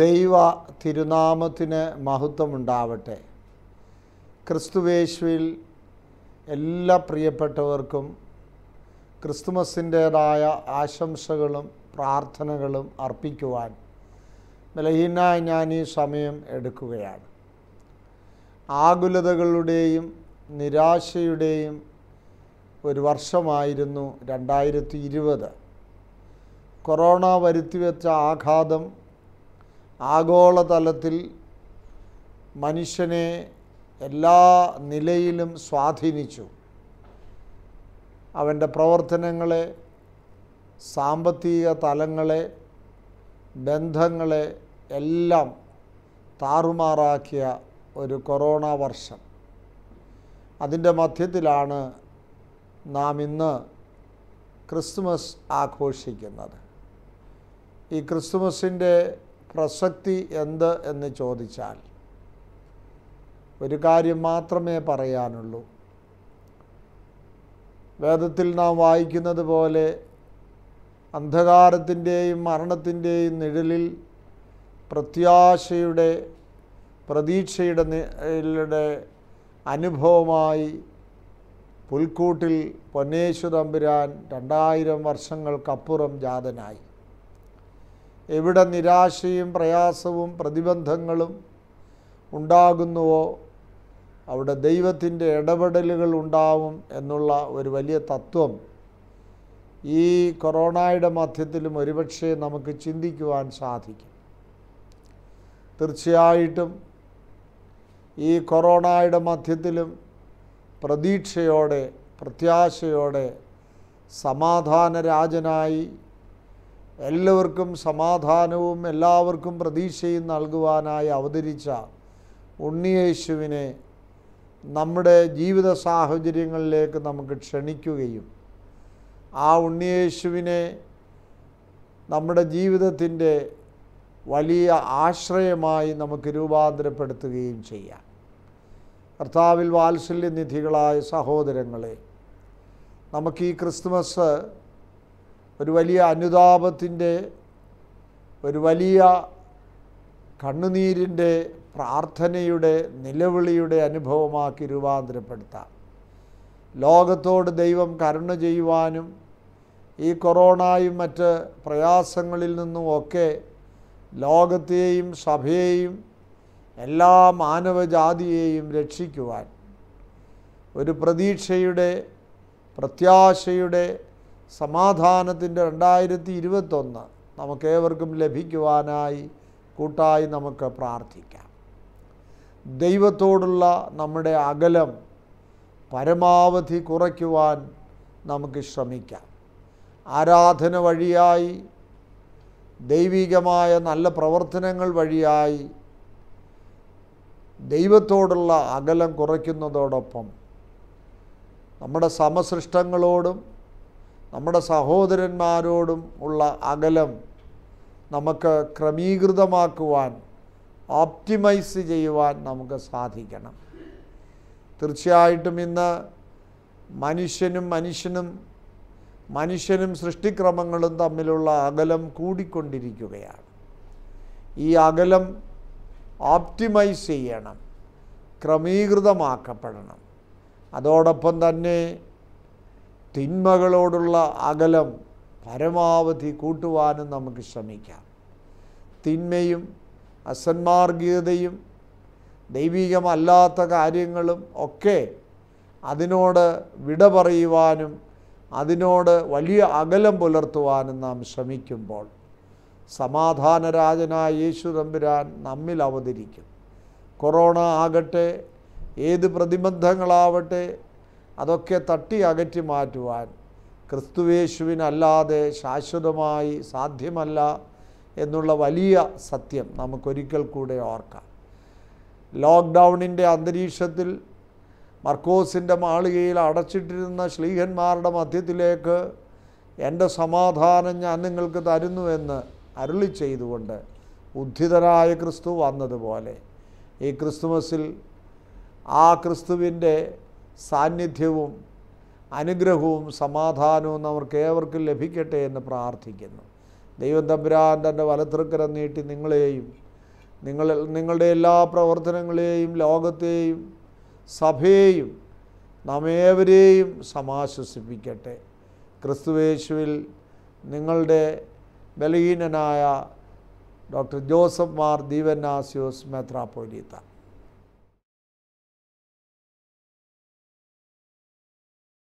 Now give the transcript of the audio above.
ദൈവ തിരുനാമത്തിന് മഹത്വമുണ്ടാവട്ടെ. ക്രിസ്തുവേശുവിൽ എല്ലാ പ്രിയപ്പെട്ടവർക്കും ക്രിസ്തുമസിന്റേതായ ആശംസകളും പ്രാർത്ഥനകളും അർപ്പിക്കുവാൻ ബലഹീനായി ഞാൻ ഈ സമയം എടുക്കുകയാണ്. ആകുലതകളുടെയും നിരാശയുടെയും ഒരു വർഷമായിരുന്നു രണ്ടായിരത്തി ഇരുപത്. കൊറോണ വരുത്തിവെച്ച ആഘാതം ആഗോളതലത്തിൽ മനുഷ്യനെ എല്ലാ നിലയിലും സ്വാധീനിച്ചു. അവന്റെ പ്രവർത്തനങ്ങളെ സാമ്പത്തിക തലങ്ങളെ ബന്ധങ്ങളെ എല്ലാം താറുമാറാക്കിയ ഒരു കൊറോണ വർഷം. അതിന്റെ മധ്യത്തിലാണ് നാം ഇന്ന് ക്രിസ്മസ് ആഘോഷിക്കുന്നത്. ഈ ക്രിസ്തുമസിന്റെ പ്രസക്തി എന്ത് എന്ന് ചോദിച്ചാൽ ഒരു കാര്യം മാത്രമേ പറയാനുള്ളൂ. വേദത്തിൽ നാം വായിക്കുന്നത് പോലെ അന്ധകാരത്തിന്റെയും മരണത്തിന്റെയും നിഴലിൽ പ്രത്യാശയുടെ പ്രതീക്ഷയുടെ അനുഭവമായി പുൽക്കൂട്ടിൽ പൊന്നേശു തമ്പുരാൻ രണ്ടായിരം വർഷങ്ങൾക്കപ്പുറം ജാതനായി. എവിടെ നിരാശയും പ്രയാസവും പ്രതിബന്ധങ്ങളും ഉണ്ടാകുന്നുവോ അവിടെ ദൈവത്തിന്റെ ഇടപെടലുകൾ ഉണ്ടാവും എന്നുള്ള ഒരു വലിയ തത്വം ഈ കൊറോണയുടെ മധ്യത്തിലും ഒരുപക്ഷെ നമുക്ക് ചിന്തിക്കുവാൻ സാധിക്കും. തീർച്ചയായിട്ടും ഈ കൊറോണയുടെ മധ്യത്തിലും പ്രതീക്ഷയോടെ പ്രത്യാശയോടെ സമാധാന രാജനായി എല്ലാവർക്കും സമാധാനവും എല്ലാവർക്കും പ്രതീക്ഷയും നൽകുവാനായി അവതരിച്ച ഉണ്ണിയേശുവിനെ നമ്മുടെ ജീവിത സാഹചര്യങ്ങളിലേക്ക് നമുക്ക് ക്ഷണിക്കുകയും ആ ഉണ്ണിയേശുവിനെ നമ്മുടെ ജീവിതത്തിന്റെ വലിയ ആശ്രയമായി നമുക്ക് രൂപാന്തരപ്പെടുത്തുകയും ചെയ്യാം. കർത്താവിൽ വാത്സല്യനിധികളായ സഹോദരങ്ങളെ നമുക്ക് ഈ ക്രിസ്തുമസ് ഒരു വലിയ അനുതാപത്തിന്റെ ഒരു വലിയ കണ്ണുനീരിന്റെ പ്രാർത്ഥനയുടെ നിലവിളിയുടെ അനുഭവമാക്കി രൂപാന്തരപ്പെടുത്താം. ലോകത്തോട് ദൈവം കരുണ ചെയ്യുവാനും ഈ കൊറോണയും മറ്റ് പ്രയാസങ്ങളിൽ നിന്നും ഒക്കെ ലോകത്തെയും സഭയെയും എല്ലാ മാനവജാതിയെയും രക്ഷിക്കുവാൻ ഒരു പ്രതീക്ഷയുടെ പ്രത്യാശയുടെ സമാധാനത്തിന്റെ രണ്ടായിരത്തി ഇരുപത്തൊന്ന് നമുക്കേവർക്കും ലഭിക്കുവാനായി കൂട്ടായി നമുക്ക് പ്രാർത്ഥിക്കാം. ദൈവത്തോടുള്ള നമ്മുടെ അകലം പരമാവധി കുറയ്ക്കുവാൻ നമുക്ക് ശ്രമിക്കാം. ആരാധന വഴിയായി ദൈവികമായ നല്ല പ്രവർത്തനങ്ങൾ വഴിയായി ദൈവത്തോടുള്ള അകലം കുറയ്ക്കുന്നതോടൊപ്പം നമ്മുടെ സമസൃഷ്ടങ്ങളോടും നമ്മുടെ സഹോദരന്മാരോടും ഉള്ള അകലം നമുക്ക് ക്രമീകൃതമാക്കുവാൻ ഓപ്റ്റിമൈസ് ചെയ്യുവാൻ നമുക്ക് സാധിക്കണം. തീർച്ചയായിട്ടും ഇന്ന് മനുഷ്യനും മനുഷ്യനും മനുഷ്യനും സൃഷ്ടിക്രമങ്ങളും തമ്മിലുള്ള അകലം കൂടിക്കൊണ്ടിരിക്കുകയാണ്. ഈ അകലം ഓപ്റ്റിമൈസ് ചെയ്യണം ക്രമീകൃതമാക്കപ്പെടണം. അതോടൊപ്പം തന്നെ തിന്മകളോടുള്ള അകലം പരമാവധി കൂട്ടുവാനും നമുക്ക് ശ്രമിക്കാം. തിന്മയും അസന്മാർഗീയതയും ദൈവികമല്ലാത്ത കാര്യങ്ങളും ഒക്കെ അതിനോട് വിട പറയുവാനും അതിനോട് വലിയ അകലം പുലർത്തുവാനും നാം ശ്രമിക്കുമ്പോൾ സമാധാനരാജനായ യേശു തമ്പുരാൻ നമ്മിൽ അവതരിക്കും. കൊറോണ ആകട്ടെ ഏത് പ്രതിബന്ധങ്ങളാവട്ടെ അതൊക്കെ തട്ടി അകറ്റി മാറ്റുവാൻ ക്രിസ്തുവേശുവിനല്ലാതെ ശാശ്വതമായി സാധ്യമല്ല എന്നുള്ള വലിയ സത്യം നമുക്കൊരിക്കൽ കൂടെ ഓർക്കാം. ലോക്ക്ഡൗണിന്റെ അന്തരീക്ഷത്തിൽ മർക്കോസിന്റെ മാളികയിൽ അടച്ചിട്ടിരുന്ന ശ്ലീഹന്മാരുടെ മധ്യത്തിലേക്ക് എന്റെ സമാധാനം ഞാൻ നിങ്ങൾക്ക് തരുന്നുവെന്ന് അരുളി ചെയ്തുകൊണ്ട് ഉദ്ധിതരായ ക്രിസ്തു വന്നതുപോലെ ഈ ക്രിസ്തുമസിൽ ആ ക്രിസ്തുവിന്റെ സാന്നിധ്യവും അനുഗ്രഹവും സമാധാനവും അവർക്ക് ഏവർക്കും ലഭിക്കട്ടെ എന്ന് പ്രാർത്ഥിക്കുന്നു. ദൈവം തമ്പുരാൻ തന്റെ വലത്തൃക്കരം നീട്ടി നിങ്ങളെയും നിങ്ങൾ നിങ്ങളുടെ എല്ലാ പ്രവർത്തനങ്ങളെയും ലോകത്തെയും സഭയെയും നമ്മേവരെയും സമാശ്വസിപ്പിക്കട്ടെ. ക്രിസ്തുവേശുവിൽ നിങ്ങളുടെ ബലഹീനനായ ഡോക്ടർ ജോസഫ് മാർ ദീവന്നാസ്യോസ് മെത്രാപ്പൊലീത്ത.